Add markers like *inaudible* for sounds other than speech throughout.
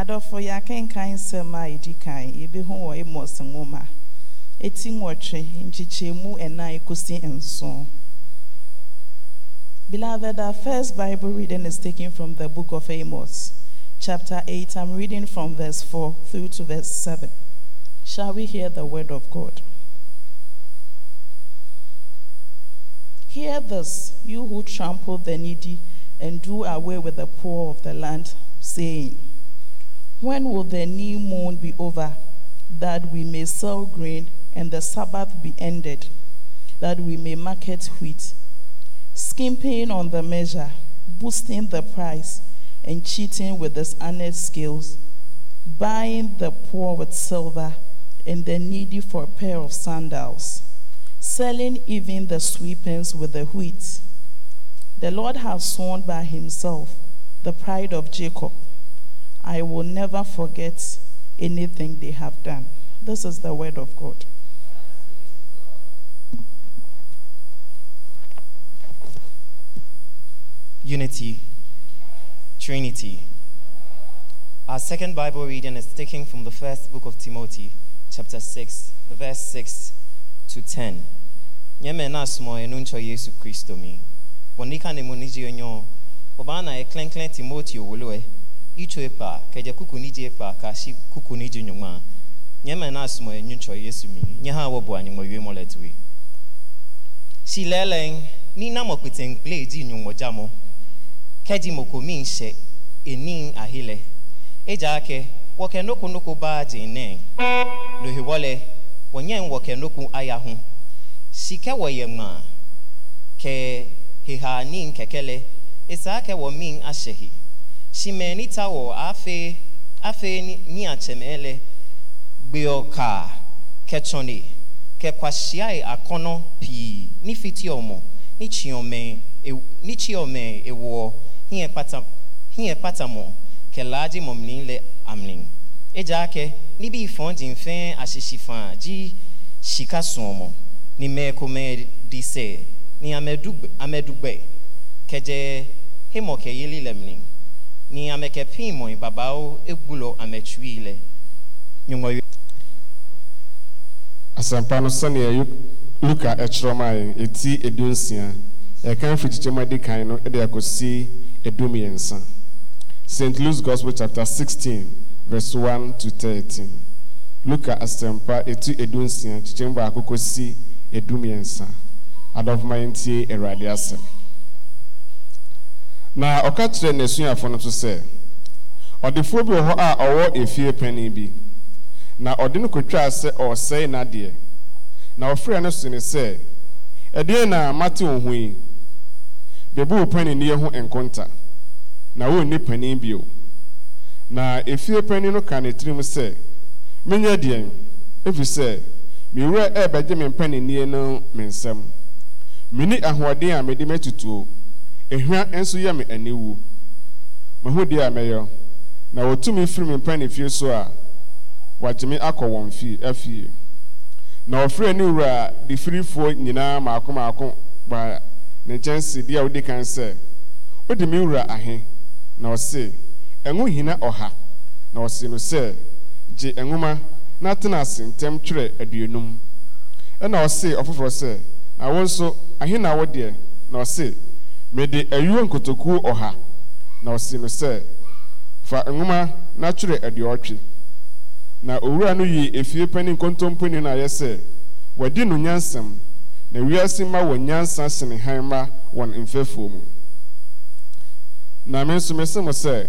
adɔfo yɛakenkan nsɛm a ɛdi kan yɛbɛhu wɔ amos nwoma ɛti nwɔtwe nkyekyɛmu ɛnan kɔsi nson Beloved, our first Bible reading is taken from the book of Amos, chapter 8. I'm reading from verse 4 through to verse 7. Shall we hear the word of God? Hear this, you who trample the needy and do away with the poor of the land, saying, When will the new moon be over, that we may sell grain and the Sabbath be ended, that we may market wheat? skimping on the measure, boosting the price, and cheating with dishonest skills, buying the poor with silver and the needy for a pair of sandals, selling even the sweepings with the wheat. The Lord has sworn by himself, the pride of Jacob, I will never forget anything they have done. This is the word of God. Unity, Trinity. Our second Bible reading is taken from the first book of Timothy, chapter 6, verse 6 to 10. Nyeme na smo enuncho Yesu Kristo mi. Bonika ne muniji onyo. Obana e klen klen Timothy woloe. icho epa keje kukuni je epa kashi kukuni je nyuma nyema na asmo yesu mi. Nye ha wo bo anyi mo yemo letwi si leleng ni na mo kwiten gle ji nyumo jamo. Keji mo komi nse enin ahile. Eja ake woke noku noku ba je nen lohi wole wonye woke noku aya ho sike woye ma ke hehani nkekele. E Isa ake wo min ashehi shimenita wɔ afe afe ni akyɛmɛlɛ gbeɔka kɛtɔne kɛkwasiae akɔnɔ pii ne fiti ɔmɔ ne kyiɔmɛ ne kyiɔmɛ ewoɔ hiɛ pata hiɛ patamɔ kɛlaagye mɔmini lɛ amini egya akɛ ne bi ifɔn di nfɛn ahyehye fan gyi sika sɔɔmɔ ne mɛɛkomɛ di sɛ ne amɛdugbɛ amɛdugbɛ kɛgyɛ hemɔ kɛyeli lɛmini ni amekepimoi babao egbulo amechuile nyungoyo asampa no sɛnea luka ɛkyerɛ ma yɛn ɛti edu nsia yɛkan firi kyikyɛm a ɛdi kan no ɛde akɔsi edu mmiɛnsa st Luke's gospel chapter sixteen verse 1 to thirteen. Luka asampa ɛti edu nsia kyikyɛm baako kɔsi edu mmiɛnsa adɔfomayɛntie awurade asɛm na ɔka kyerɛ n'asuafo no so sɛ ɔdefoɔ bi wɔ hɔ a ɔwɔ efie panin bi. Na ɔde no kotwaa sɛ ɔresɛe n'adeɛ. Na ɔfrɛ no so ne sɛ ɛdeɛn na mate wo ho yi? Bɛbu wo paninniɛ ho nkonta na wonni panin bio. Na efie panin no ka ne tirim sɛ menyɛ deɛn? Ɛfiri sɛ mewura ɛrebɛgye me paninniɛ no me nsam. Menni ahoɔden a mede matutuo. Ehua nso yɛ me aniwu. Mahu deɛ a mɛyɛ na wɔtumi firi me mpanimfie so a wagye me akɔ wɔn fie afie. Na ɔfrɛ ne wura de firifoɔ nyinaa maako maako baa ne nkyɛn si deɛ a wodi kan sɛ wode me wura ahe? Na ɔse ɛngo hina ɔha. Na ɔse no sɛ gye nwoma na tena ase ntɛm twerɛ aduonum. Ɛna ɔse ɔfoforɔ sɛ na wo nso ahe na wo deɛ? Na ɔse mede ayuo nkotokuo ɔha. Na ɔse no sɛ fa nwoma na twerɛ aduɔtwe. Na owura no yi efie panyin kontomponi no ayɛ sɛ wɔadi no nyansam na wiase ma wɔ nyansa sene han ma wɔn mfɛfoɔ mu. Na me nso mese mo sɛ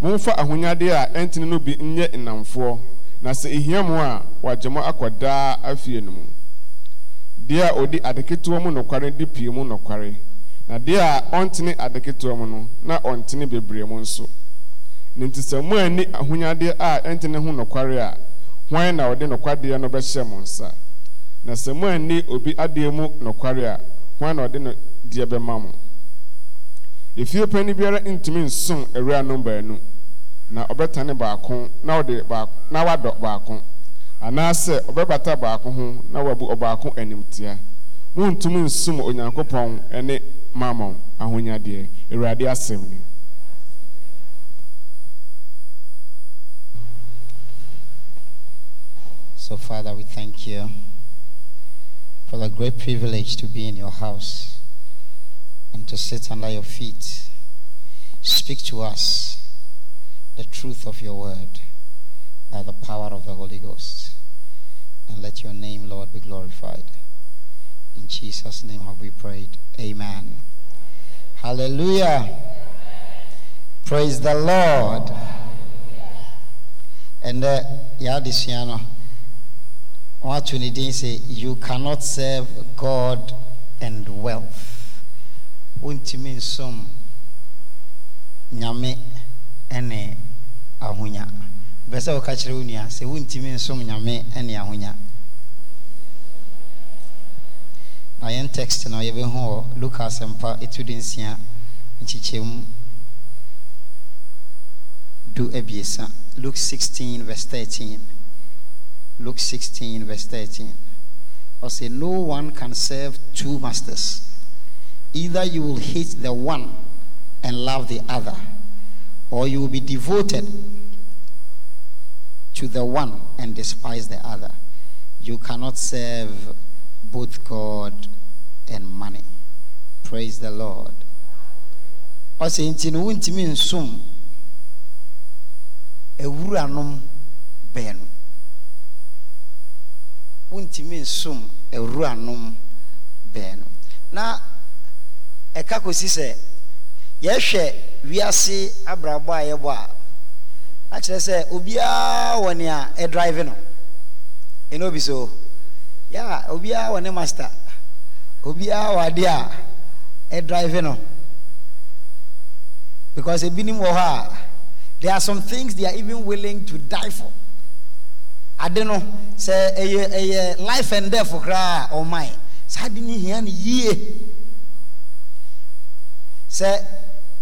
momfa ahonyadeɛ a ɛntene no bi nyɛ nnamfoɔ na sɛ ehia mo a wɔagye mo akɔ daa afie no mu. Deɛ a ɔdi ade mu nokware di pii mu nokware. Na deɛ a ɔntene ade ketewa mu no na ɔntene bebree mu nso. Ne nti sɛ mo ani ahonyadeɛ a ɛntene ho nokware a hwan na ɔde nokwadeɛ no bɛhyɛ mo nsa? Na sɛ mo ani obi adeɛ mu nokware a hwan na ɔde no deɛ bɛma mo? Efie panyin biara ntumi nsom awuranom baanu. Na ɔbɛtane baako na ɔde baako na wadɔ baako. Anaasɛ ɔbɛbata baako ho na wabu ɔbaako animtia. Montumi nsom onyankopɔn ne mamon ahonyadeɛ awurade asɛm ni So, Father, we thank you for the great privilege to be in your house and to sit under your feet. Speak to us the truth of your word by the power of the Holy Ghost. And let your name, Lord, be glorified. In Jesus' name have we prayed. Amen. Hallelujah. Praise the Lord. And uh, Yadisiano, what to need say, you cannot serve God and wealth. Wontimi nsom nyame ɛne ahonya. Bɛ sɛ wɔka kyerɛ wo nua sɛ wontimi nsom nyame ɛne ahonya. Na yɛn text no yɛbɛhu wɔ Luka asɛmpa etu de nsia nkyekyɛmu du abiesa. Luke 16 verse 13. Luke 16 verse 13. Or say, no one can serve two masters. Either you will hate the one and love the other, or you will be devoted to the one and despise the other. You cannot serve both God and money. Praise the Lord. Ɔsɛ nti no wontumi nsom awuranom baanu. Wontumi nsom awuranom baanu. Na ɛka kɔsi sɛ yɛhwɛ wiase abrabɔ a yɛbɔ a na kyerɛ sɛ obiara wɔ nea ɛdrive no ɛna obi so ya obiara wɔ ne master. Obiara wɔ adeɛ a ɛdrive no. Because ebinom wɔ hɔ a there are some things they are even willing to die for. Ade no sɛ ɛyɛ ɛyɛ life and death koraa ɔman saa ade ne hia no yie. Sɛ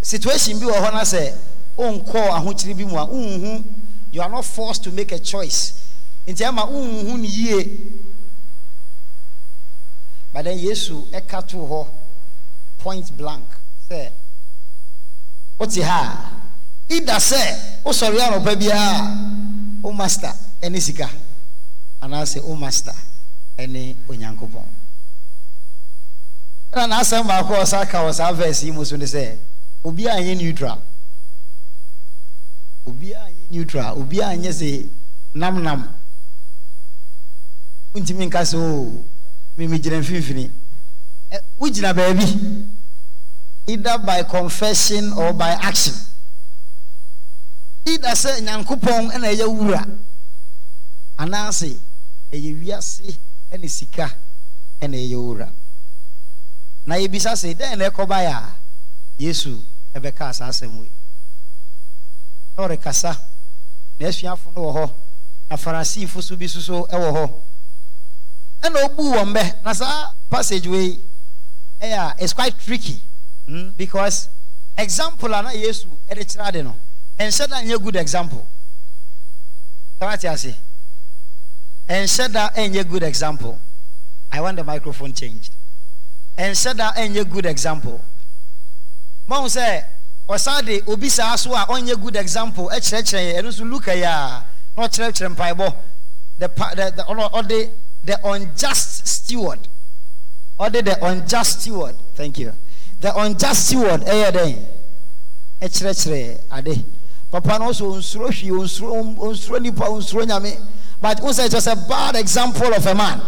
situation bi wɔ hɔ na sɛ wonkɔ ahokyere bi mu a wonhu you are not forced to make a choice. Nti ama wonhu no yie but then yesu ɛka to hɔ point blank sɛ wote ha? A ida sɛ wosɔre anɔpa biara wo master ɛne sika. Anaasɛ wo master ɛne onyankopɔn. Ɛna n'asɛm baako a ɔsa ka wɔ saa verse yi mu so ne sɛ obiara nyɛ neutral. Obiara nyɛ neutral. Obiara nyɛ sɛ nam nam. Ntumi nka sɛ o mimi gyina mfimfini wogyina baabi. Either by confession or by action. Either sɛ nyankopɔn ɛna ɛyɛ wura anaasɛ ɛyɛ wiase ɛne sika ɛna ɛyɛ wura. Na yɛbisa sɛ dɛn na ɛkɔbaeɛ a yesu ɛbɛka saa asɛm wei na ɔrekasa. Na asuafo no wɔ hɔ. Na farisiifo so bi soso ɛwɔ hɔ ɛna obu wɔn bɛ na saa passage wei ɛyɛ it's quite tricky. Mm? because example a na yesu ɛde kyerɛ ade no ɛnhyɛ da nyɛ good example. Tawate ase. Ɛnhyɛ da ɛnyɛ good example. I want the microphone changed. Ɛnhyɛ da ɛnyɛ good example. Mahu sɛ ɔsan de obi saa so a ɔnyɛ good example ɛkyerɛkyerɛ yɛn ɛno nso luka yi a na ɔkyerɛkyerɛ mpaebɔ. The pa the the ɔde the unjust steward. Ɔde the unjust steward. Thank you. The unjust steward ɛyɛ dɛn ɛkyerɛkyerɛ ade. Papa no ɔsɔ onsuro hwee onsuro onsuro nipa onsuro nyame. But n sɛ it was a bad example of a man?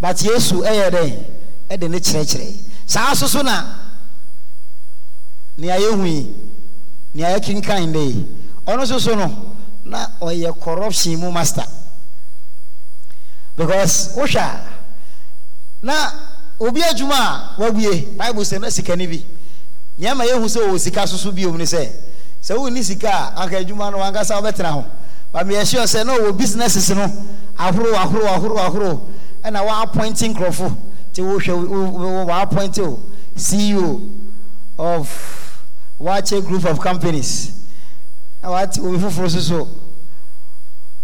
But yesu ɛyɛ dɛn ɛde ne kyerɛkyerɛ saa soso na nea yɛhu yi nea yɛkenkan de. Ɔno soso no na ɔyɛ corruption mu master because wohwɛ a na obi adwuma a wabue bible sɛ na sika ni bi nneɛma yɛhu sɛ ɔwɔ sika soso biom ne sɛ sɛ wonni sika a anka adwuma no wankasa wobɛtena ho. But meyɛhyɛ sɛ na ɔwɔ businesses no ahorow ahorow ahorow ahorow ɛna wɔappointe nkurɔfo nti wohwɛ wɔappointe o ceo of wakyɛ group of companies. Na wate obi foforɔ so so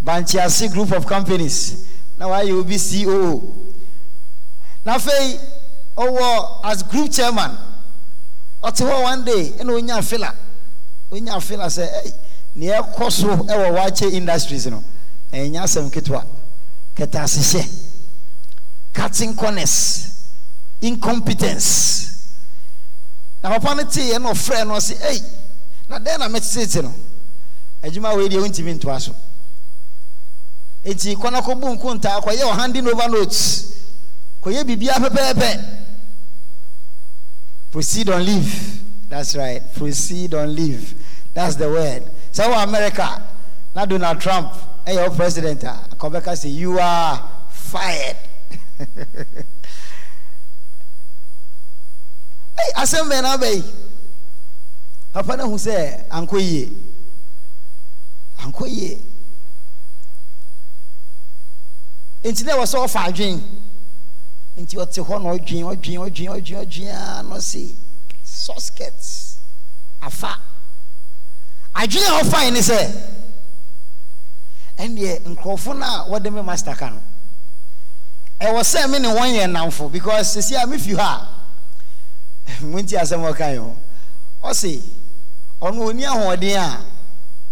bankyease group of companies na wayɛ obi coo na afei ɔwɔ as group chairman. Ɔte hɔ one day ɛna onya fila onya fila sɛ ɛy nea ɛkɔ so ɛwɔ wakyɛ industries no. Ɛnyɛ asɛm ketewa. Kɛtɛ cutting corners. Incompetence. Na papa no tee na ɔfrɛ no ɔse ei na dɛn na metetete no? Adwuma wei deɛ wontumi ntoa so. Enti kɔ na kɔbu nkontaa kɔyɛ ɔhanding over notes kɔyɛ biribiara pɛpɛɛpɛ proceed on leave. That's right. Proceed on leave. That's the word. Wɔ america na donald trump. Ɛyɛ wɔ oh, president ah, a kɔbɛka sɛ you are fired. *laughs* Hey, asɛm bɛn na abɛyi papa no hu sɛ nti na ɛwɔ sɛ ɔfa adwen. Nti ɔte hɔ na ɔdwen ɔdwen ɔdwen ɔdwen ɔdwen a na ɔsi sosket afa. Adwene a ɔfae ne sɛ ɛnneɛ nkurɔfo no a wɔde me master ka no ɛwɔ sɛ me ne wɔn yɛ nnamfo because sisi a mefi hɔ a *laughs* monti asɛm ɔkae ho. Ɔse ɔno ɔni ahoɔden a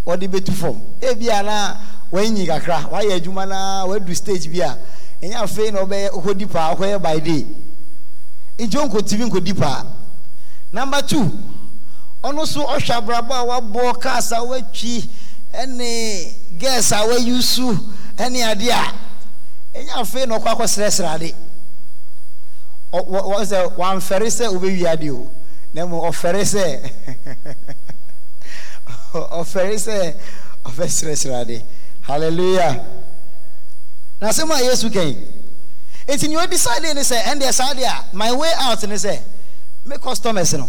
wɔde bɛtu fam ebia na wanyi kakra wayɛ adwuma na wadu stage bi ɛnyɛ afei na ɔbɛyɛ ɔkɔdi paa ɔkɔyɛ by day. Nti ɔnkɔtumi nkɔdi paa number two ɔno so ɔhwɛ abrabɔ a wabɔ cars a watwi ɛne girls a wayusu ɛne adeɛ a ɛnyɛ afei na ɔkɔ akɔsrɛsrɛ ade wọ́n sɛ wàmfɛre sɛ wobɛwi ade o. Na mu ɔfɛre sɛ *laughs* ɔfɛre sɛ ɔbɛsrɛsrɛ ade hallelujah. Na asɛm a yesu kɛn eti nea ɔdecide ne sɛ ɛndeɛ saa deɛ a my way out ne sɛ me customers no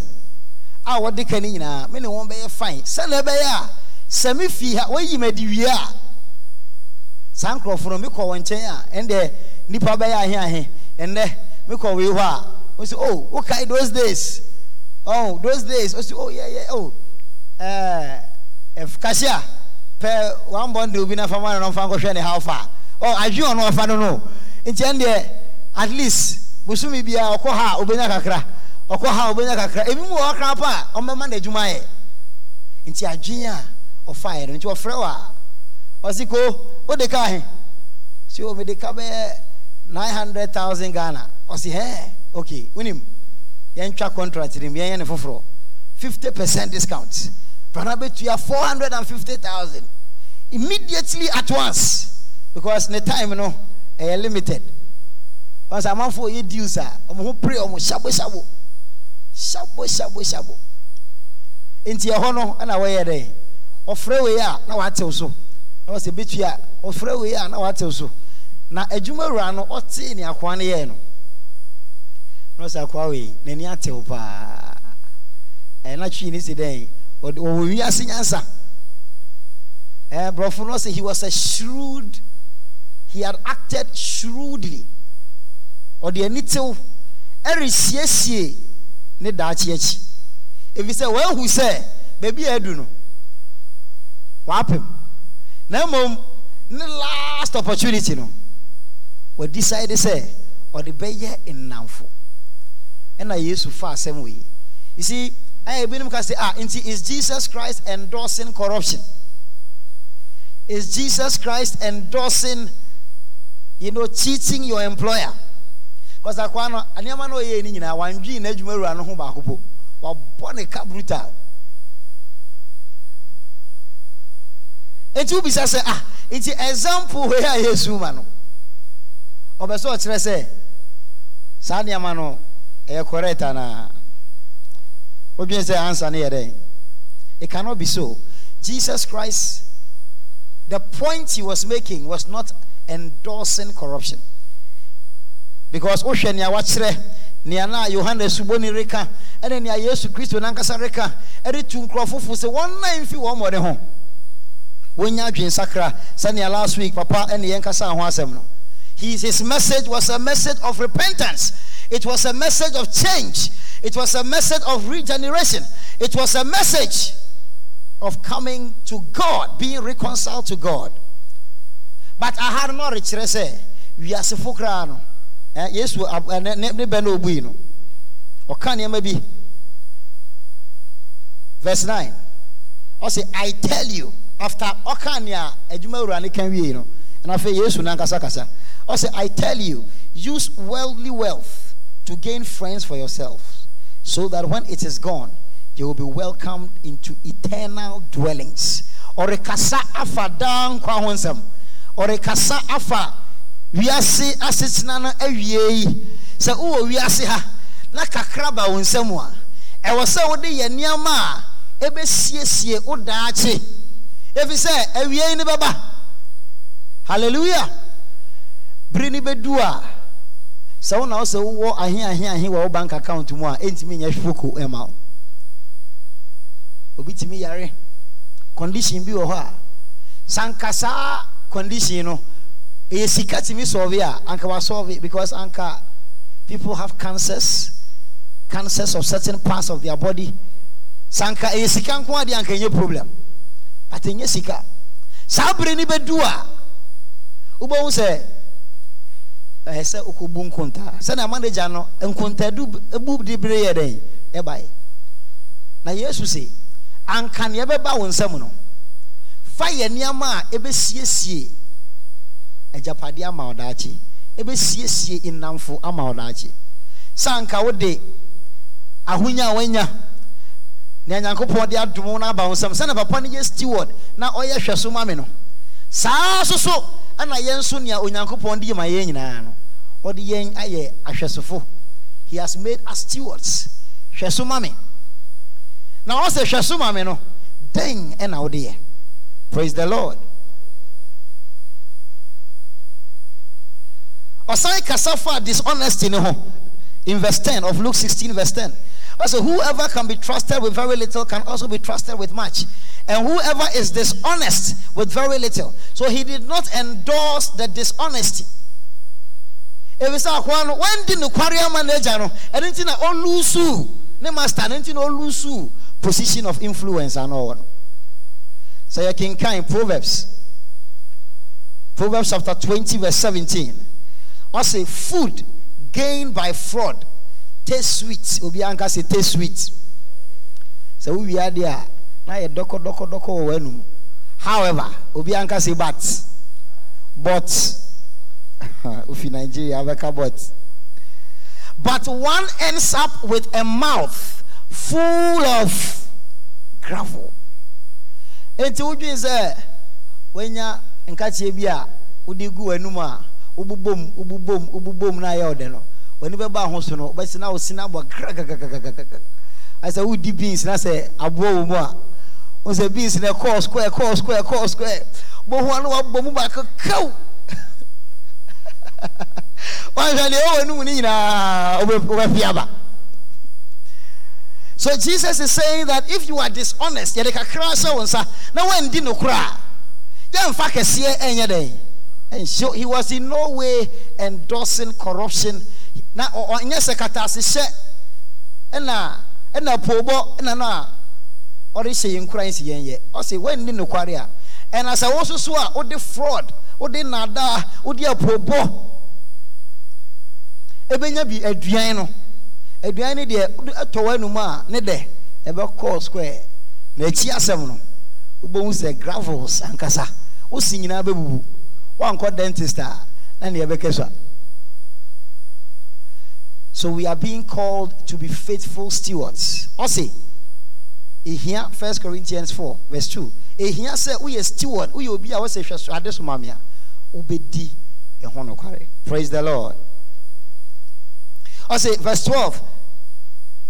a wɔde ka ne nyinaa me ne wɔn bɛyɛ fine. Sɛnea ɛbɛyɛ a sɛ me fi ha wɔyi ma di wie a saa nkurɔfoɔ no me kɔ wɔn nkyɛn a ɛndeɛ nipa bɛyɛ ahe ahe ɛnɛ me kɔ wei hɔ a o si oh okay those days? Oh those days. O si oh yeah yeah oh. Ɛɛ ɛf kasia pɛ one bundle bi na fama na ɔnfa nkɔhwɛ ne how far oh adwi ɔno ɔfa no no. Nti ɛn deɛ at least busumi bia ɔkɔ ha obenya kakra. Ɔkɔ ha obenya kakra. Ebi mu ɔkra pa a ɔmbɛma n'adwuma yɛ. Nti adwi a ɔfa yɛ no nti ɔfrɛ wɔ ɔsi ko o de ka he? Si o mi de ka bɛyɛ nine hundred thousand ghana. Ɔsi hɛɛ okay wunim. Yɛn twa contract ni yɛn yɛ ne foforɔ. fifty percent discount. Barnabas, you have 450,000. Immediately at once. Because the time, you know, is limited. Once I'm for you, deals ah, are. I'm going to pray. I'm shabu shabu. Shabu shabu shabu. Into your honor, and away there. Ofre we are. Now I tell so. Now I say, bitch, yeah. Ofre we are. Now I tell so. Na adwuma wura no ɔte ne akoa no yɛe no na ɔsɛ akoa wei n'ani atew paa ɛna twi ne si ɔwɔ wiase nyansa borɔfo no sɛ he was a shrewd he had acted shrewdly. Or the ɔde ani tew ɛresiesie ne daakye akyi efi sɛ wɔahu sɛ beebi a adu no wapem na mmom ne last opportunity no. Wɔdecide sɛ ɔde bɛyɛ nnamfo ɛna yesu fa asɛm wɔ yi you see ɛyɛ ebinom ka say ah nti is jesus christ endorsing corruption? Is jesus christ endorsing you know cheating your employer? Because akwa no nneɛma no ɔyɛ ni nyinaa wandwi n'adwuma wura no ho baako po. Wabɔ ne ka brutal. Nti wobisa sɛ ah nti example wei a yesu ma no? Ɔbɛ sɛ ɔkyerɛ sɛ saa nneɛma no ɛyɛ correct anaa sɛ ansa no yɛ dɛn it cannot be so. Jesus christ the point he was making was not endorsing corruption. Because wohwɛ nea wakyerɛ nea na yohane suboni reka ɛne nea yesu kristo nankasa reka ɛde tu nkurɔfo fo sɛ wɔn nan mfi wɔn mmɔde ho. Wonya adwene sakra sɛnea last week papa ɛne yɛn kasa ho asɛm no. His, his message was a message of repentance. It was a message of change it was a message of regeneration. It was a message of coming to god being reconciled to god. But aha no na ɔrekyerɛ sɛ wiasefo koraa no eh, yesu ab- eh, ne ne ne bɛ no obui no. Ɔka nneɛma bi. Verse 9 I say, i tell you after nea adwuma wura ne ka wie no na afei yesu nankasa kasa. Ɔsɛ i tell you use worldly wealth to gain friends for yourselves so that when it is gone you will be welcomed into eternal dwellings. Ɔrekasa afa daa nkwa ho nsɛm ɔrekasa afa. Wiase asetena no awie yi. Sɛ wowɔ wiase ha na kakra ba wo nsɛm a ɛwɔ sɛ wode yɛ nneɛma a ɛbɛsiesie wo daakye. Ɛfiri sɛ awie yi ne hallelujah. Bere ni bɛdu sɛ wo na wo sɛ wowɔ ahe ahe ahe wɔ bank account mu a ɛntumi nyɛ hwoko ɛma wo. Obi tumi yare. Condition bi wɔ hɔ a sanka saa condition no ɛyɛ sika tumi solve a anka wassolve because anka people have cancers cancers of certain parts of their body. Sanka ɛyɛ sika nko adeɛ anka ɛnyɛ problem. But ɛnyɛ sika. Saa bere ni bɛdu a wobɛhu sɛ ɛyɛ sɛ wokɔbu nkontaa sɛnea manager no nkontadu bu de bere yɛ dɛn? Ɛbaeɛ na yesu se anka nea ɛbɛba wo nsɛm no fa yɛ nneɛma a ɛbɛsiesie agyapadeɛ ama wo daakye ɛbɛsiesie nnamfo ama wo daakye sɛ anka wode ahonya a wanya nea nyankopɔn de adom no aba wo nsɛm sɛne papa no yɛ steward na ɔyɛ hwɛ so no saa so so ɛna yɛn nso nea onyankopɔn de ma yɛn nyinaa no ɔde yɛn ayɛ ahwɛsofo. He has made us stewards. Hwɛ so ma me. Na ɔsɛ hwɛ ma me no dɛn ɛna wode yɛ? Praise the lord. Ɔsan kasa fa dishonesty ne ho. In verse 10 of luke 16 verse 10 also whoever can be trusted with very little can also be trusted with much. And whoever is dishonest with very little. So he did not endorse the dishonesty ebisa akoa no wandi nokware ama n'agya no nti na ɔlusu ne master na ɔlusu position of influence ano ɔwɔ no sɛ yɛ kenkan proverbs. Proverbs chapter 20 verse 17 I say food gained by fraud taste sweet. Obi anka sɛ taste sweet. Sɛ wowie adeɛ a na yɛ dɔkɔdɔkɔdɔkɔ wɔ w'anum however obi anka sɛ but but *laughs* ofi nigeria abɛka but. But one ends up with a mouth full of gravel. Enti wodwen sɛ wanya nkakyɛ bi a wode gu w'anum a wobobom wobobom na ayɛ ɔdɛ no w'ani bɛba ho so no wobɛsi na wosi na abɔ krakakakakaka asɛ wodi beans? Na sɛ aboɔ wɔ mu a. Wo sɛ beans na ɛkɔɔ square ɛkɔɔ square ɛkɔɔ square. Bohu ano wabɔ mu baako kaw wanhwɛ deɛ ɛwɔ anim no nyinaa wobɛfi aba so jesus is saying that if you are dishonest yɛde kakra hyɛ wo nsa na woandi nokora a yɛmfa kɛseɛ ɛnyɛ dɛn and so he was in no way endorsing corruption na ɔnyɛ sɛ kataase hyɛ. Ɛna ɛna poobɔ ɛna na ɔrehyɛ yɛn kura nsi yɛn yɛ. Ɔsɛ wɔnni nokware a. Ɛna sɛ wɔn soso a wɔde fraud wɔde nnadaa wɔde apoobɔ ebenya bi aduan no. Aduan no deɛ wɔde ɛtɔ wɔn anum a ne dɛ ɛbɛkɔɔ square. Na akyi asɛm no wobɛhu sɛ gravels ankasa. Wosi nyinaa bɛbubu. Wankɔ dentist a na nea ɛbɛkɛ so a so we are being called to be faithful stewards. Ɔse Here, first corinthians 4 verse 2 ehia sɛ woyɛ steward woyɛ obi a wɔsɛ hwɛ so ade so ma me a wobɛdi ɛho nokware. Praise the lord. Ɔse verse 12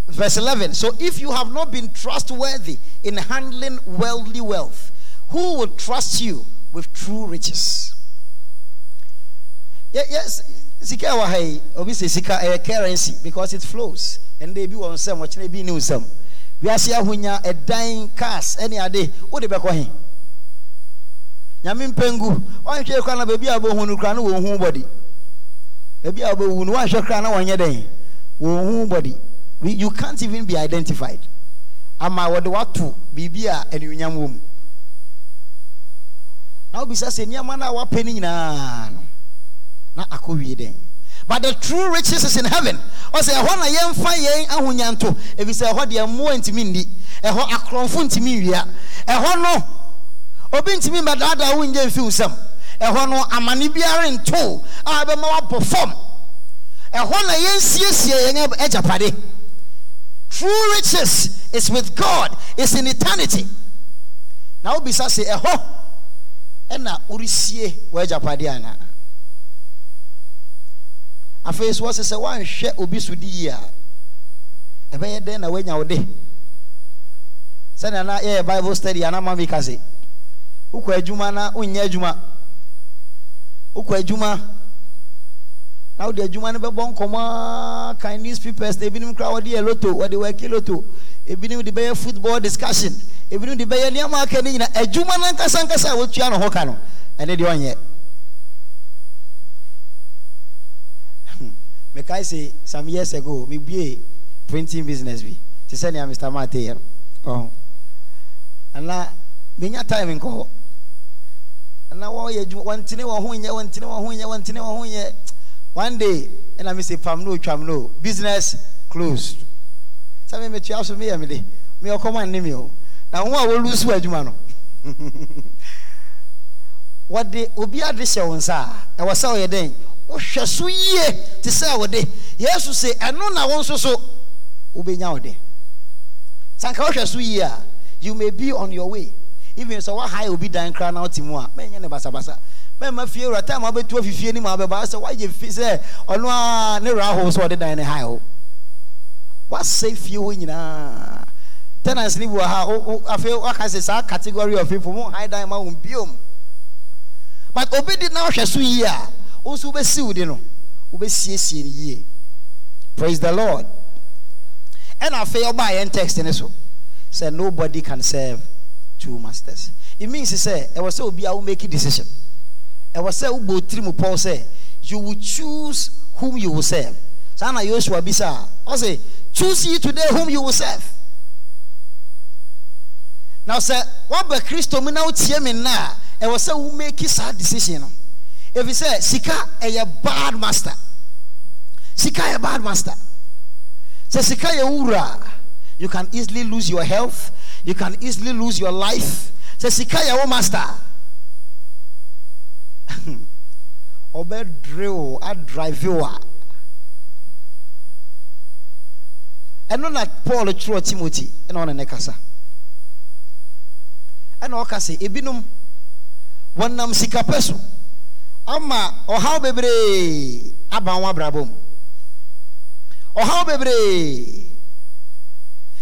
verse 11 so if you have not been trustworthy in handling worldly wealth who will trust you with true riches? Yes sika ɛwɔ ha yi obi sɛ sika ɛyɛ currency because it flows. Ɛnna ebi wɔ nsɛm ɔkyerɛ ebi ni nsɛm wiase ahonya ɛdan cars ɛne ade wode bɛkɔ he nyame mpengu wanhwɛ kora na baabi a wobɛhu no kora na wɔnhu bɔde baabi a wobɛhu no wanhwɛ kora na wɔnyɛ dɛn wɔnhu bɔde you can't even be identified. Ama wɔde wato biribi a anuonyam wɔ mu na wobisa sɛ nneɛma no a wapɛ no nyinaa no na akɔ wie but the true riches is in heaven. Ɔsɛ ɛhɔ na yɛmfa yɛn ahonya nto. Ɛfiri sɛ ɛhɔ deɛ mmoa ntumi ndi ɛhɔ akorɔmfo ntumi nwia. Ɛhɔ no obi ntumi mbɛdaadaa wo nyɛ mfi wo nsɛm ɛhɔ no amane biara nto a bɛma wabɔ fam. Ɛhɔ na yɛnsiesie yɛn agyapade. True riches is with god is in eternity. Na wobisa sɛ ɛhɔ ɛna woresie w'agyapade anaa afei so wɔsɛ sɛ woanhwɛ obi so di yie a ɛbɛyɛ dɛn na woanya wo de? Sɛnea na yɛyɛ bible study ana ma mi ka wokɔ adwuma na wonyɛ adwuma. Wokɔ adwuma na wode adwuma no bɛbɔ nkɔmmɔ kan newspapers na ebinom kora wɔde yɛ loto wɔde wɔaki loto ebinom de bɛyɛ football discussion. Ebinom de bɛyɛ nneɛma aka ne nyina adwuma no ankasa ankasa a wɔtua no ho ka no ɛne deɛ ɔnyɛ mekae se some years ago mebue printing business bi. Te sɛ nea mr mate yɛ no ɔho ana menya time nkɔ hɔ na wɔyɛ adwuma wɔntene wɔn ho nyɛ wɔntene wɔn ho nyɛ wɔntene wɔn ho nyɛ one day ɛna me say pam no twam no. Business closed. Sɛ me metua so meyɛ me de. Meyɛ ɔkɔma nne me o. Na ho *laughs* a wɔlu so adwuma no. Wɔde obi ade hyɛ wo nsa a ɛwɔ sɛ ɔyɛ dɛn wohwɛ so yie te sɛ wɔde. Yesu sɛ ɛno na wo nso so wobɛnya wo de. Sanka wohwɛ so yie a you may be on your way. Even sɛ woahae obi dan koraa na wote mu a mɛnyɛ ne basabasa. Mɛma fie wura time wobɛtu afifie no mu a bɛbaa sɛ woayɛ fi sɛ ɔno a ne wura ho sɛ ɔde dan ne hae ho woasɛe fie hɔ nyinaa. Tenants ne bi wɔ ha afei waka sɛ saa category of people mo hae dan ma wo biom. But obi di na wohwɛ so yie a wo nso wobɛsi wo de no wobɛsiesie no yie. Praise the lord. Ɛna afei ɔbaa yɛn text ne so sɛ nobody can serve two masters. It means sɛ ɛwɔ sɛ obi a wo make a decision. Ɛwɔ sɛ wobɔ tiri mu pɔw you will choose whom you will serve. Saa na bisa. A ɔsɛ choose ye today whom you will serve. Na sɛ waba kristo mu na wotie me nna a ɛwɔ sɛ wo make saa decision ɛfiri sɛ sika eh, ɛyɛ bad master. Sika yɛ bad master. Sɛ sika yɛ wura you can easily lose your health. You can easily lose your life. Sɛ sika yɛ wo master. Ɔbɛdre o adrive o a ɛno na paul twerɛ timothy ɛna ɔne ne kasa. Ɛna ɔka sɛ ebinom wɔnam sika pɛ so ama ɔhaw bebree aba wɔn abrabɔ mu. Ɔhaw bebree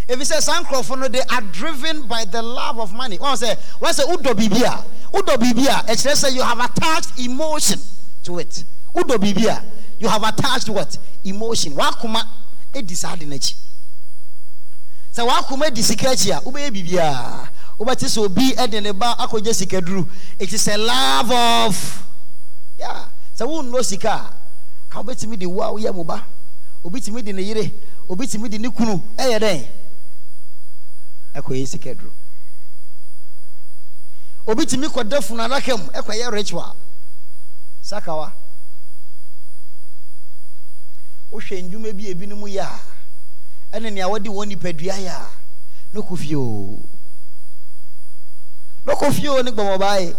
ebi sɛ saa nkurɔfo no they are driven by the love of money. Wɔn sɛ wɔn sɛ wodɔ biribi a wodɔ biribi a ɛkyerɛ sɛ you have attached emotion to it. Wodɔ biribi a you have attached what? Emotion. Wakoma edi saa de n'akyi. Sɛ wakoma edi sika akyi a wobɛyɛ biribi a wobɛte sɛ obi ɛde ne ba akɔgye sika duru it is a love of yeah. Sɛ wonnɔ sika a ka wobɛtumi de wo woyɛ mo ba. Obi de ne yere obi de ne kunu ɛyɛ dɛn? Ɛkɔyɛ sika duro. Obi kɔda funu adaka mu ɛkɔyɛ ritual sakawa wohwɛ ndwuma bi ebinom yɛ a ɛne nea wɔde wɔn nipadua yɛ a ne kɔ fie o ne gbɔmɔbaa yi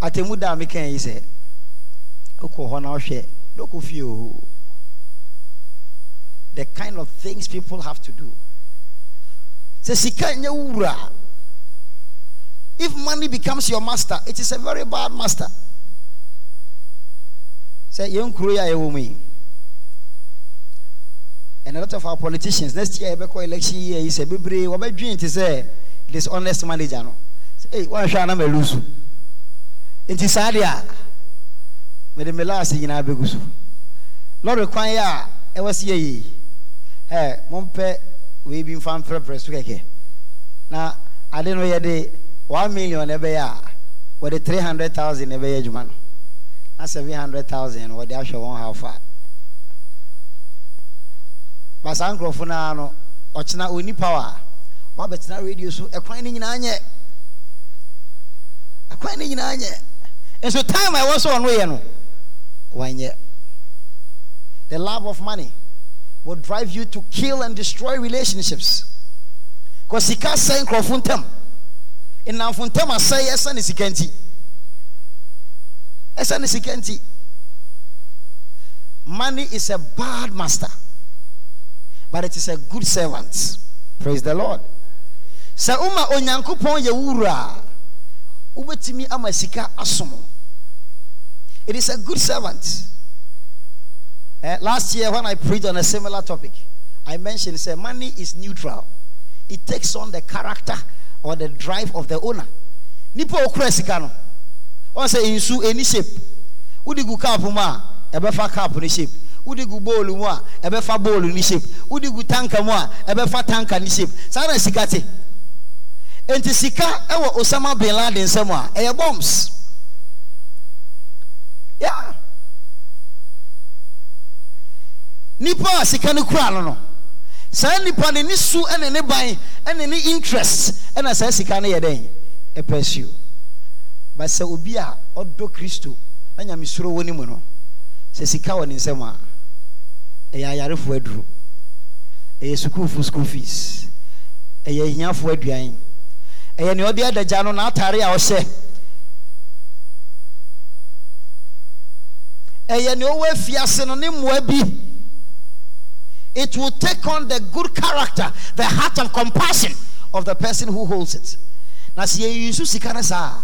atemu da a meka yi sɛ wokɔ hɔ na ne kɔ fie o the kind of things people have to do. Sɛ sika nyɛ wura if money becomes your master it is a very bad master. Sɛ yɛn kuro yi a yɛwɔ mu yi and a lot of our politicians next year yɛbɛkɔ election year yi sɛ bebree wɔbɛdwin te sɛ dishonest manager no sɛ ee wɔnhwɛ anam ɛlu so nti saa deɛ a mede me laase nyinaa bɛgu so. Lɔre kwan yi a ɛwɔ si yɛ yi ɛ mompɛ wei bi mfa mprɛprɛ so kɛkɛ. Na ade no yɛde one million ɛbɛyɛ a wɔde three hundred thousand ɛbɛyɛ adwuma no. Na seven hundred thousand wɔde ahwɛ wɔn ha fa basaa nkurɔfo naa no ɔkyena oni power wabɛtena radio so. Ɛkwan no nyinaa nyɛ. Ɛkwan no nyinaa nyɛ nso time a ɛwɔ so ɔno yɛ no wanyɛ the love of money will drive you to kill and destroy relationships. Because sika sɛ nkurɔfo ntam. Nnamfo ntam asɛe ɛsɛ ne sika nti. Ɛsɛ ne sika nti. Money is a bad master but it is a good servant. Praise the lord. Sɛ woma onyankopɔn yɛ wura a wobɛtumi ama sika asom it is a good servant. Uh, last year when i preached on a similar topic i mentioned say money is neutral. It takes on the character or the drive of the owner. Nipa okura sika no. Wọn sɛ nsu any shape. Wodi gu cup mu a ɛbɛfa cup ne shape. Wodi gu bowl mu a ɛbɛfa bowl ne shape. Gu tanka mu a ɛbɛfa tanka shape. Sika te nti sika ɛwɔ osama bin laden nsam a ɛyɛ bombs. Yeah nipa a sika no kura no no. Saa nipa ne ne su ɛne ne ban ɛne ne interest ɛna saa sika no yɛ dɛn? Ɛpɛsio ba sɛ obi a ɔdɔ kristo na nyamesuro wɔ ne mu no sɛ sika wɔ ne nsam a ɛyɛ ayarefoɔ aduro ɛyɛ sukuufo school fees ɛyɛ ahiafoɔ aduan ɛyɛ nea ɔde adagya no n'atare a ɔhyɛ. Ɛyɛ nea ɔwɔ afiase no ne mmoa bi. It will take on the good character the heart of compassion of the person who holds it. Na sɛ yɛyi nso sika no saa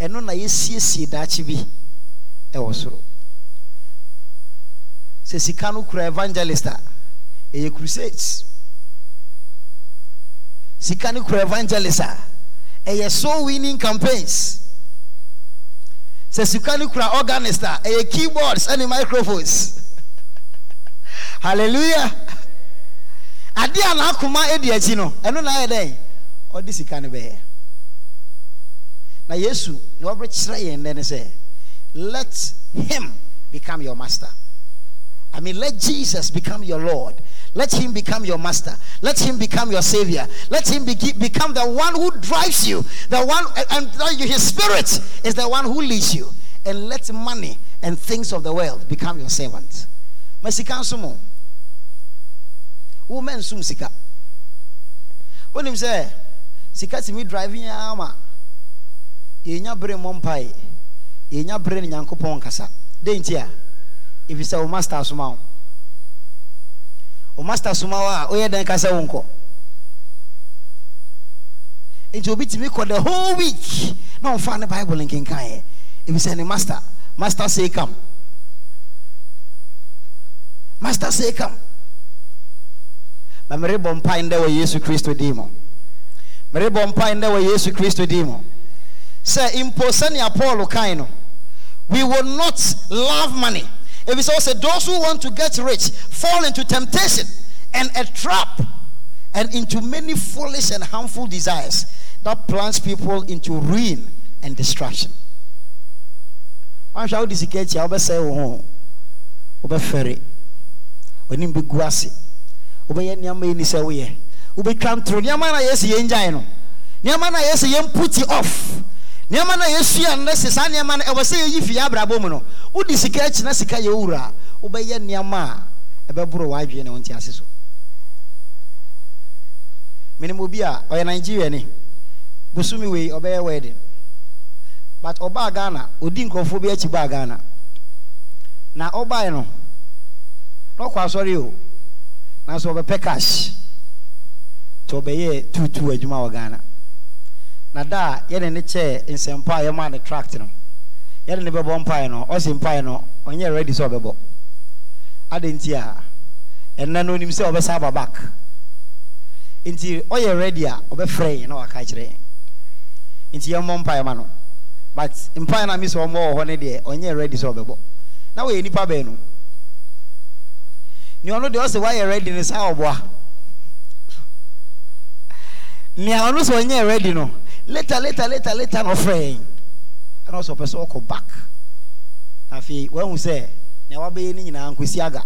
ɛno na yɛsiesie daakye bi ɛwɔ soro. Sɛ sika no kura evangelist a ɛyɛ crusades. Sika no kura evangelist a ɛyɛ soul winning campaigns. Sɛ sika no kura organist a ɛyɛ keyboards ɛne microphones. *laughs* Hallelujah. Adeɛ a n'akoma edi akyi no ɛno na ayɛ dɛn ɔde sika no bɛyɛ. Na yesu na ɔbɛkyerɛ yɛn dɛ ne sɛ let him become your master. I mean let jesus become your lord let him become your master. Let him become your savior. Let him be, become the one who drives you. The one and, and his spirit is the one who leads you. And let money and things of the world become your servant. Masika nso mo woma nsum sika. Wonim sɛ sika tumi driving ama. Yɛnya bere mmɔ mpae yɛnya bere ne nyankopɔn nkasa de nti a ɛfiri sɛ wo oh, master soma wo master soma wo a woyɛ dɛn ka sɛ wo nkɔ nti obi tumi kɔ the whole week na ɔmfa ne bible nkenkaeɛ ɛfiri sɛ ne master master say come. Master say come. Ma merebɔ mpae ndɛ wɔ yesu kristo din mu. Merebɔ mpae ndɛ wɔ yesu kristo din mu. Sɛ mpo sɛnea paul kan no we will not love money if it's also those who want to get rich fall into temptation and a trap and into many foolish and harmful desires that plunge people into ruin and destruction. Wanhwɛ wode sika akyi oh, a wobɛsɛe wo ho wobɛfɛre w'anim bɛgu ase wobɛyɛ nneɛma yi ni sɛ woyɛ wobɛtwa ntoro nneɛma na yɛsɛ yɛn gyae no. Nneɛma yɛn put it off nneɛma na yɛsua no sɛ saa nneɛma no ɛwɔ sɛ yɛyi fie abrabɔ mu no wode sika akyi sika yɛ wura a wobɛyɛ nneɛma a ɛbɛboro w'adwene ne wo nte ase so. Menim obi a ɔyɛ nigeria ni. Bosome wei ɔbɛyɛ wedding. But ɔbaa ghana ɔdi nkurɔfoɔ bi akyi baa ghana. Na ɔbaeɛ no na ɔkɔ asɔre o. Nanso ɔbɛpɛ cash nti ɔbɛyɛ tutu adwuma wɔ ghana. Na da yɛne ne kyɛɛ nsɛmpa a yɛmaa ne tract no. Yɛne ne bɛbɔ mpaeɛ no ɔse mpaeɛ no ɔnyɛ ready sɛ ɔbɛbɔ. Ade nti a ɛnna no onim sɛ ɔbɛsa aba back. Nti ɔyɛ ready a ɔbɛfrɛ yɛn na waka kyerɛ nti yɛmmɔ mpaeɛ ma no. But mpaeɛ no a mi sɛ ɔmmɔ wɔ hɔ no deɛ ɔnyɛ ready sɛ ɔbɛbɔ. Na wɔyɛ nipa baanu nea ɔno deɛ ɔsɛ wayɛ ready no saa ɔboa. Nea ɔno sɛ ɔnyɛ ready no later later later later no friend. And also person go back. Afi when we say na wa ni nyina nkosi aga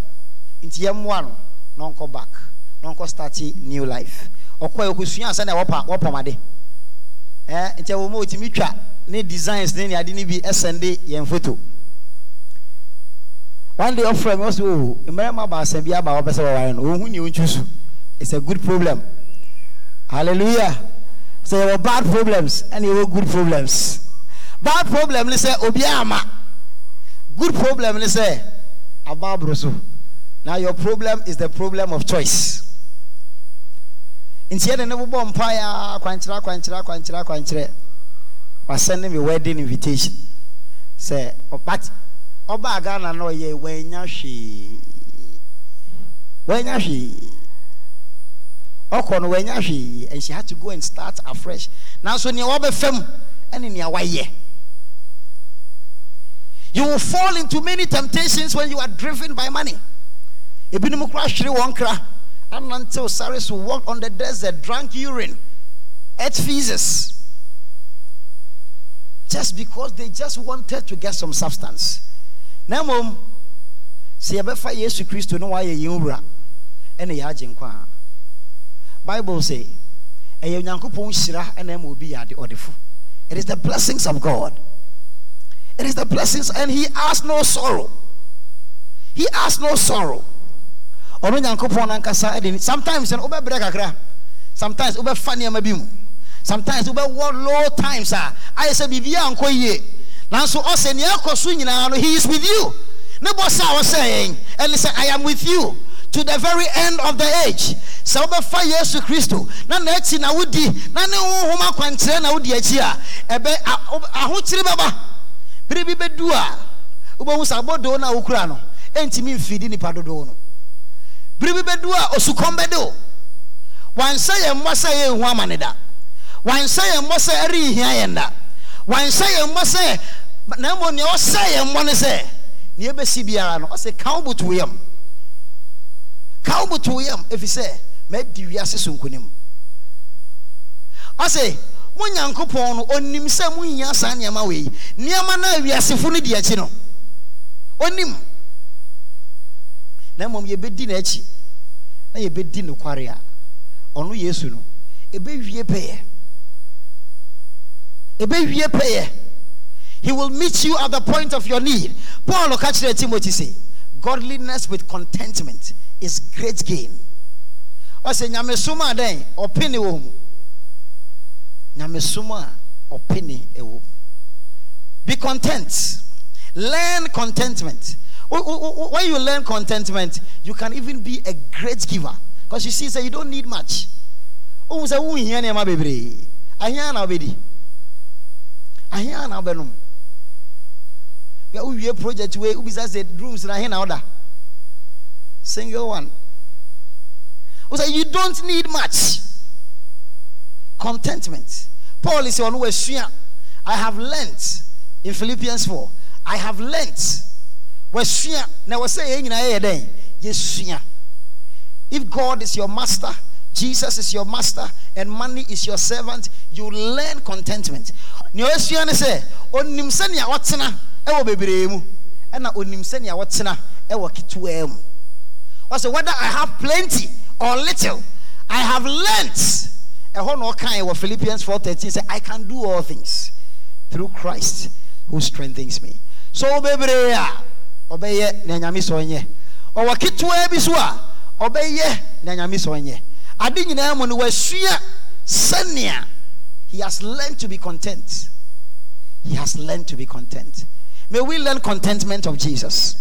nti yemwa no no nko back. No nko start new life. Okwa yokusua asa na wopa wopa made? Eh nti wo mo otimi twa ne designs ne ade ne bi send yen photo one day offer me also oh mmarema ba bi aba wo pese wo ware no ohun ni ontwu so it's a good problem. Hallelujah. Sɛ yɛwɔ bad problems ɛna yɛwɔ good problems. Bad problem ne sɛ obiara ama. Good problem ne sɛ aba aboro so now your problem is the problem of choice. Nti yɛde ne bobɔ mpaeɛ a akwankyerɛ akwankyerɛ akwankyerɛ akwankyerɛ wasɛne me wedding invitation. Sɛ ɔbat ɔbaa ghana na ɔyɛ wanya hwee. Wanya hwee ɔkɔ no hwee. And she had to go and start afresh. Nanso nea wɔbɛfam ɛne nea wayɛ. You will fall into many temptations when you are driven by money. Ebinom kora hwere wɔn kra. Anantew sare so walk on the desert drank urine ate feces. Just because they just wanted to get some substance. Na mmom sɛ yɛbɛfa yesu kristo na wayɛ yɛn wura ɛna yɛagye nkwa. a bible ɔdefo. It is the blessings of god. It is the blessings and he has no sorrow. He has no sorrow. Sometimes sometimes sometimes low times nkɔ yie. Nanso ɔsɛ nea ɛkɔ so nyinaa no he is with you. Ne bɔ sɛ a wɔsɛ yɛn i am with you to the very end of the age. Sɛ wobɛfa yesu kristo na n'akyi na wodi na ne honhom akwankyerɛ na wodi akyi a ɛbɛ ahokyere bɛba. Bere bi bɛdu a wobɛhu sɛ abɔdoo no a wokura no ɛntumi mfidi nipa dodoɔ no. Bere bi bɛdu a osukɔm bɛde o. Wansɛ yɛn mmɔ sɛ yɛnhu amane da. Wansɛ yɛn mmɔ sɛ ɛrenhia yɛn da. Wansɛ yɛn mmɔ sɛ na mmom nea ɔsɛ yɛn mmɔ ne sɛ nea ɛbɛsi biara no ɔsɛ ka wo boto yam ka wo boto yam ɛfiri sɛ maadi wiase so nkonim. Ɔsɛ mo nyankopɔn no ɔnim sɛ mohia saa nneɛma wei. Nneɛma no a wiasefo no di akyi no ɔnim na mmom yɛbɛdi n'akyi. Na yɛbɛdi nokware a ɔno yesu no ɛbɛwie pɛyɛ ɛbɛwie pɛyɛ he will meet you at the point of your need. Paul ka kyerɛ timothy say godliness with contentment is great gain. Ɔsɛ nyamesom a dɛn ɔpene wɔ mu nyamesom a ɔpene wɔ mu be content. Learn contentment. When you learn contentment you can even be a great giver. Because you see say you don't need much. Ohun sɛ wohia nneɛma bebree ahia na wobɛdi ahia na wobɛnom wowie project wei wobisa sɛ rooms na ahe na woda single one. Wo say you don't need much. Contentment. Paul is ɔno wasua i have learnt in philippians 4 i have learnt. Yɛn nyinaa yɛyɛ dɛn yɛsua if god is your master jesus is your master and money is your servant you learn contentment. Nea wasua ne sɛ onim sɛnea wɔtena ɛwɔ bebree mu ɛna onim sɛnea wɔtena ɛwɔ ketewaa mu wɔsɛ whether i have plenty or little i have learnt. Ɛhɔ na ɔkae wɔ philippians 4:13 sɛ i can do all things through christ who strengthens me. So bebree a ɔbɛyɛ nea nyame sɛ ɔnyɛ ɔwɔ ketewaa bi so a ɔbɛyɛ nea nyame he has learned to be content. He has learned to be content. May we learn contentment of jesus.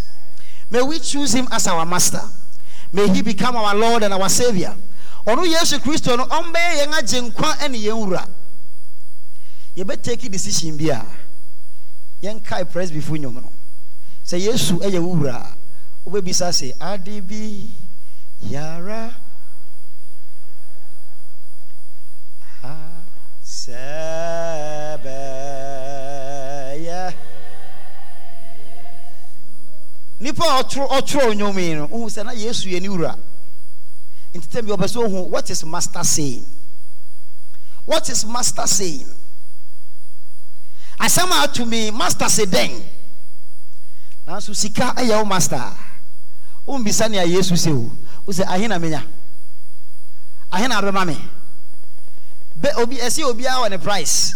May we choose him as our master may he become our lord and our savior. Ɔno yesu kristo no ɔmbɛyɛ yɛn agye nkwa ne yɛn wura yɛbɛtake decision bi a yɛnkae presbyfo nnwom no sɛ yesu yɛ wo wura. A wobɛbisa sɛ ade bi yara sɛ nipa no wohu sɛ na yesu yɛ ne wura nti tɛm bi ɔpɛ sɛ ohu what is master saying? What is master saying? Asɛm a ato me master sɛ dɛn nanso sika eh, yɛ wo master. A wombisa nea yesu sɛ o wo sɛ ahe na menya ahe na bɛma me. Bɛ obi ɛsɛ obiara wɔ ne price.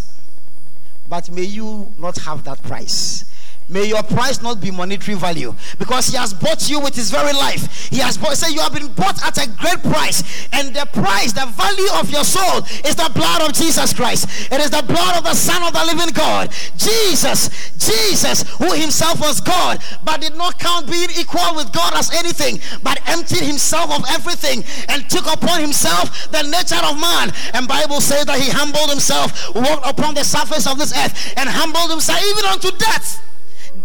But may you not have that price May your price not be monetary value because he has bought you with his very life. He has bought, say you have been bought at a great price, and the price, the value of your soul is the blood of Jesus Christ. It is the blood of the Son of the living God. Jesus, Jesus, who himself was God, but did not count being equal with God as anything, but emptied himself of everything and took upon himself the nature of man. And Bible says that he humbled himself, walked upon the surface of this earth, and humbled himself even unto death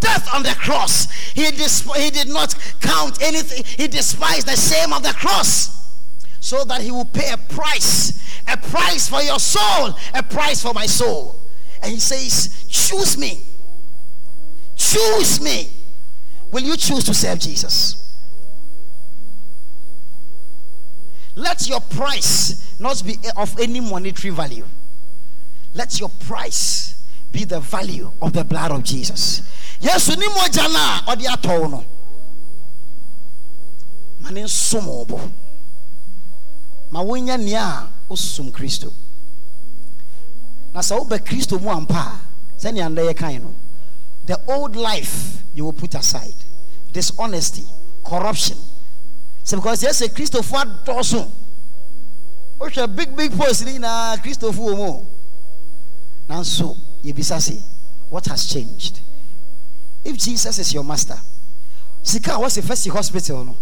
death on the cross. He, he did not count anything, he despised the shame of the cross so that he will pay a price, a price for your soul, a price for my soul. And he says, Choose me. Choose me. Will you choose to serve Jesus? Let your price not be of any monetary value. Let your price be the value of the blood of Jesus. Yesu ni mogya no a ɔde atɔw no. Ma ne nsom wo bo. Ma wonya nea a wosom kristo. Na sɛ wobɛ kristo mu ampa a sɛnea ndɛ yɛkae no the old life you will put aside. Dishonesty corruption. Sɛ because yes a yɛsɛ kristofoɔ adɔɔso. Wohwɛ big big post ni nyinaa kristofoɔ wɔ mu. Nanso yɛbisa se what has changed if jesus is your master sika a wɔsi fɛsi hospital no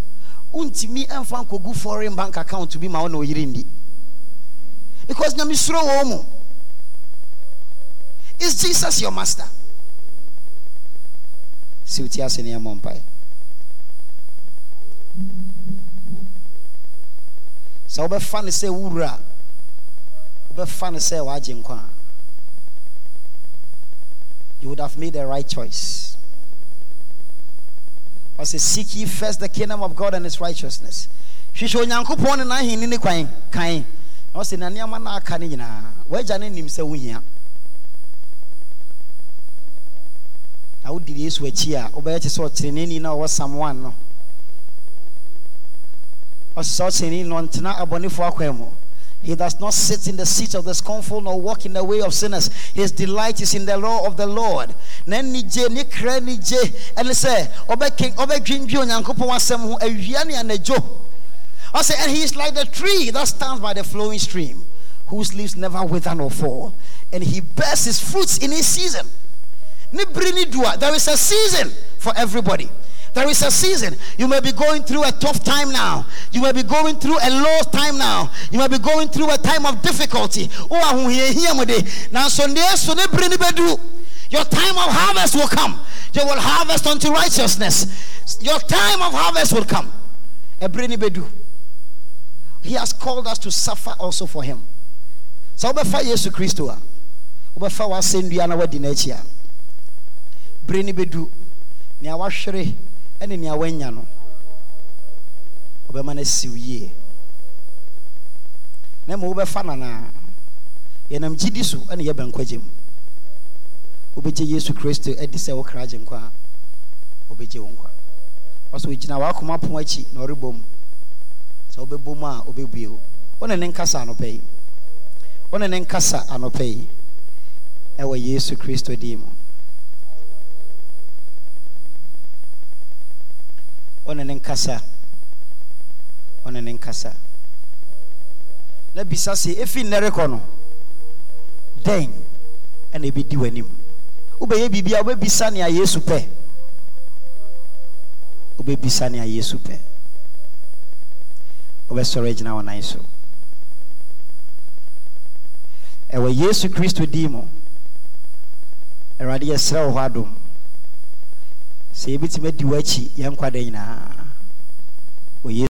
ntumi nfa nkogu foreign bank account bi ma ɔna oyiri ndi. Because nyamisoro mu. Is jesus your master? Si o ti ase ne ɛmɔ mpae. Sɛ wobɛfa ne sɛ you would have made the right choice ɔsɛ seek ye first the kingdom of god and his righteousness. Hwehwɛ onyankopɔn ne n'ahenni ne kwan kan na ɔsɛ na nneɛma no aka no nyinaa. Wagya ne nim sɛ wohia. Na wodi yesu akyi a wobɛyɛ te sɛ ɔteneneni na ɔwɔ sam 1 no. Ɔsɛ sɛ ɔteneneni no ɔntena abɔnefoɔ akwan mu He does not sit in the seat of the scornful nor walk in the way of sinners. His delight is in the law of the Lord. Ne anadwo. Ɔsɛ and he is like the tree that stands by the flowing stream, whose leaves never wither nor fall, and he bears his fruits in his season. There is a season for everybody. There is a season. You may be going through a tough time now. You may be going through a low time now. You may be going through a time of difficulty. Your time of harvest will come. You will harvest unto righteousness. Your time of harvest will come. Eh, bedu. He has called us to suffer also for him. So, obefa Yesu Kristo a. Obefa wa sendua na wadi na echi a. Brini bedu. Nea ɛne nea wanya no ɔbɛma no asiw yie. Na ma wobɛfa nanaa yɛnam gyidi so ɛne yɛbɛ nkwagye mu. Wobɛgye yesu kristo adi sɛ wokra gye nkwa a wobɛgye wo nkwa. Ɔsɛ ogyina w'akoma pon akyi na ɔrebɔ mu. Sɛ wobɛbɔ mu a wobɛbue wo. Wone ne nkasa anɔpɛ yi. Wone ne nkasa anɔpɛ yi. Ɛwɔ yesu kristo din mu ɔne ne nkasa. Ɔne ne nkasa. Na bisa sɛ efi nnɛ rekɔ no dɛn ɛna ebedi w'anim. Wobɛyɛ biribi a wobɛbisa nea yesu pɛ. Wobɛbisa nea yesu pɛ. Wobɛsɔre agyina wɔ nan so. Ɛwɔ yesu kristo din mu awurade yɛsrɛ wo hɔ adom sɛ yɛbɛtumi adi w'akyi yɛn nkwa da nyinaa